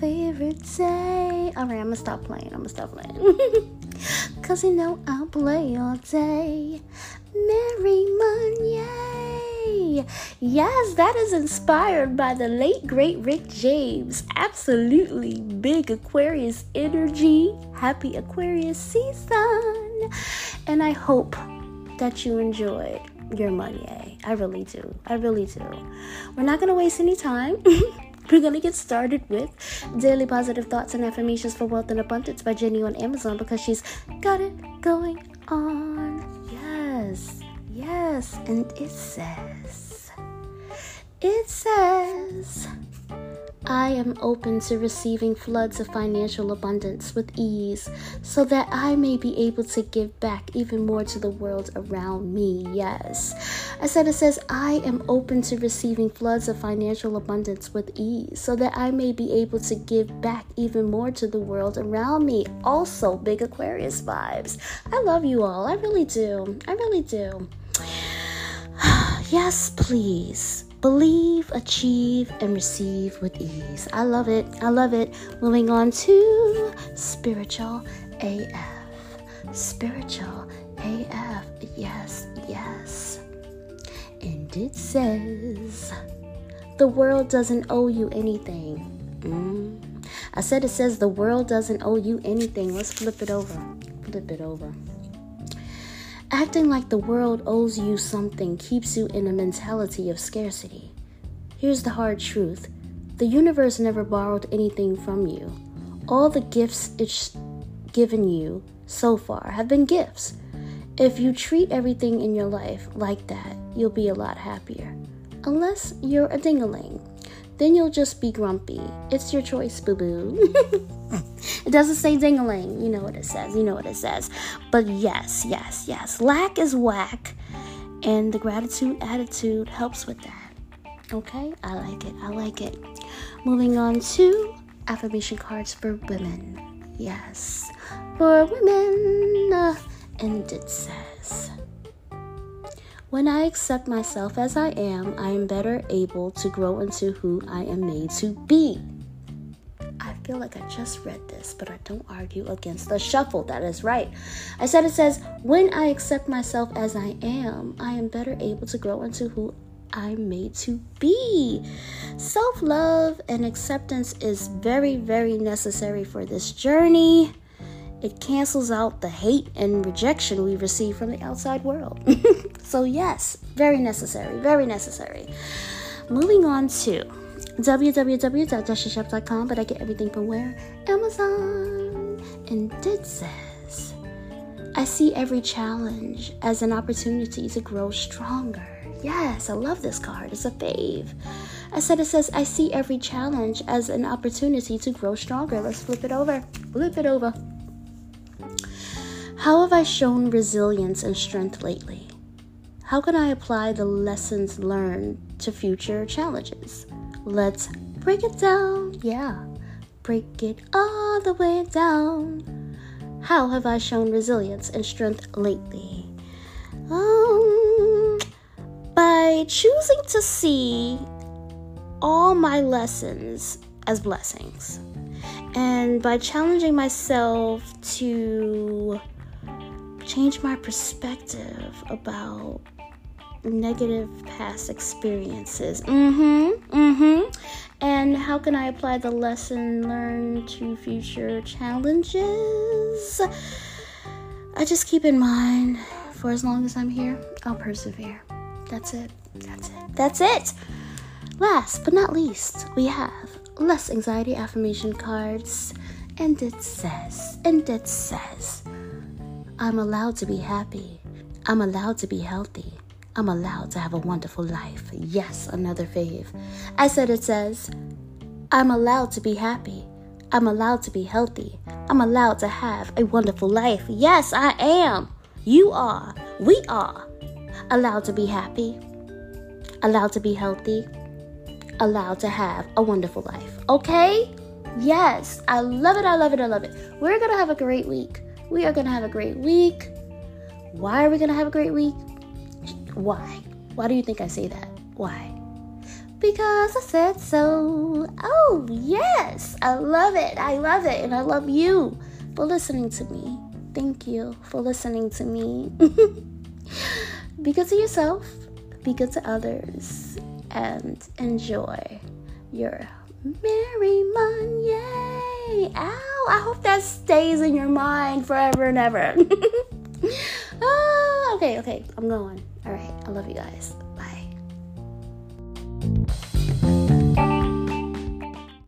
favorite day. All right, I'm gonna stop playing. I'm gonna stop playing. Cause you know I'll play all day. Merry Money. Yes, that is inspired by the late great Rick James. Absolutely big Aquarius energy. Happy Aquarius season. And I hope that you enjoyed your money. I really do. I really do. We're not to waste any time. We're to get started with Daily Positive Thoughts and Affirmations for Wealth and Abundance by Jenny on Amazon because she's got it going on. Yes, yes. And it says, it says, I am open to receiving floods of financial abundance with ease so that I may be able to give back even more to the world around me. Yes. I said it says, I am open to receiving floods of financial abundance with ease so that I may be able to give back even more to the world around me. Also, big Aquarius vibes. I love you all. I really do. I really do. yes, please. Believe, achieve, and receive with ease. I love it. I love it. Moving on to spiritual AF. Spiritual AF. Yes, yes. And it says, the world doesn't owe you anything. Mm. I said it says the world doesn't owe you anything. Let's flip it over. Flip it over. Acting like the world owes you something keeps you in a mentality of scarcity. Here's the hard truth the universe never borrowed anything from you. All the gifts it's given you so far have been gifts. If you treat everything in your life like that, you'll be a lot happier. Unless you're a dingaling then you'll just be grumpy. It's your choice, boo boo. it doesn't say dingaling. You know what it says. You know what it says. But yes, yes, yes. Lack is whack. And the gratitude attitude helps with that. Okay? I like it. I like it. Moving on to affirmation cards for women. Yes. For women. And it says. When I accept myself as I am, I am better able to grow into who I am made to be. Feel like I just read this, but I don't argue against the shuffle. That is right. I said it says, When I accept myself as I am, I am better able to grow into who I'm made to be. Self love and acceptance is very, very necessary for this journey it cancels out the hate and rejection we receive from the outside world. so, yes, very necessary, very necessary. Moving on to www.dashashop.com, but I get everything from where? Amazon. And it says, I see every challenge as an opportunity to grow stronger. Yes, I love this card. It's a fave. I said it says, I see every challenge as an opportunity to grow stronger. Let's flip it over. Flip it over. How have I shown resilience and strength lately? How can I apply the lessons learned to future challenges? Let's break it down. Yeah, break it all the way down. How have I shown resilience and strength lately? Um, by choosing to see all my lessons as blessings and by challenging myself to change my perspective about negative past experiences. Mm-hmm. Mm-hmm. And how can I apply the lesson learned to future challenges? I just keep in mind for as long as I'm here, I'll persevere. That's it. That's it. That's it. Last but not least, we have less anxiety affirmation cards. And it says, and it says, I'm allowed to be happy. I'm allowed to be healthy. I'm allowed to have a wonderful life. Yes, another fave. I said it says, I'm allowed to be happy. I'm allowed to be healthy. I'm allowed to have a wonderful life. Yes, I am. You are. We are. Allowed to be happy. Allowed to be healthy. Allowed to have a wonderful life. Okay? Yes, I love it. I love it. I love it. We're going to have a great week. We are going to have a great week. Why are we going to have a great week? Why? Why do you think I say that? Why? because I said so. Oh, yes, I love it. I love it. And I love you for listening to me. Thank you for listening to me. be good to yourself, be good to others, and enjoy your merry month. Yay! Ow! I hope that stays in your mind forever and ever. oh, okay, okay, I'm going. All right, I love you guys.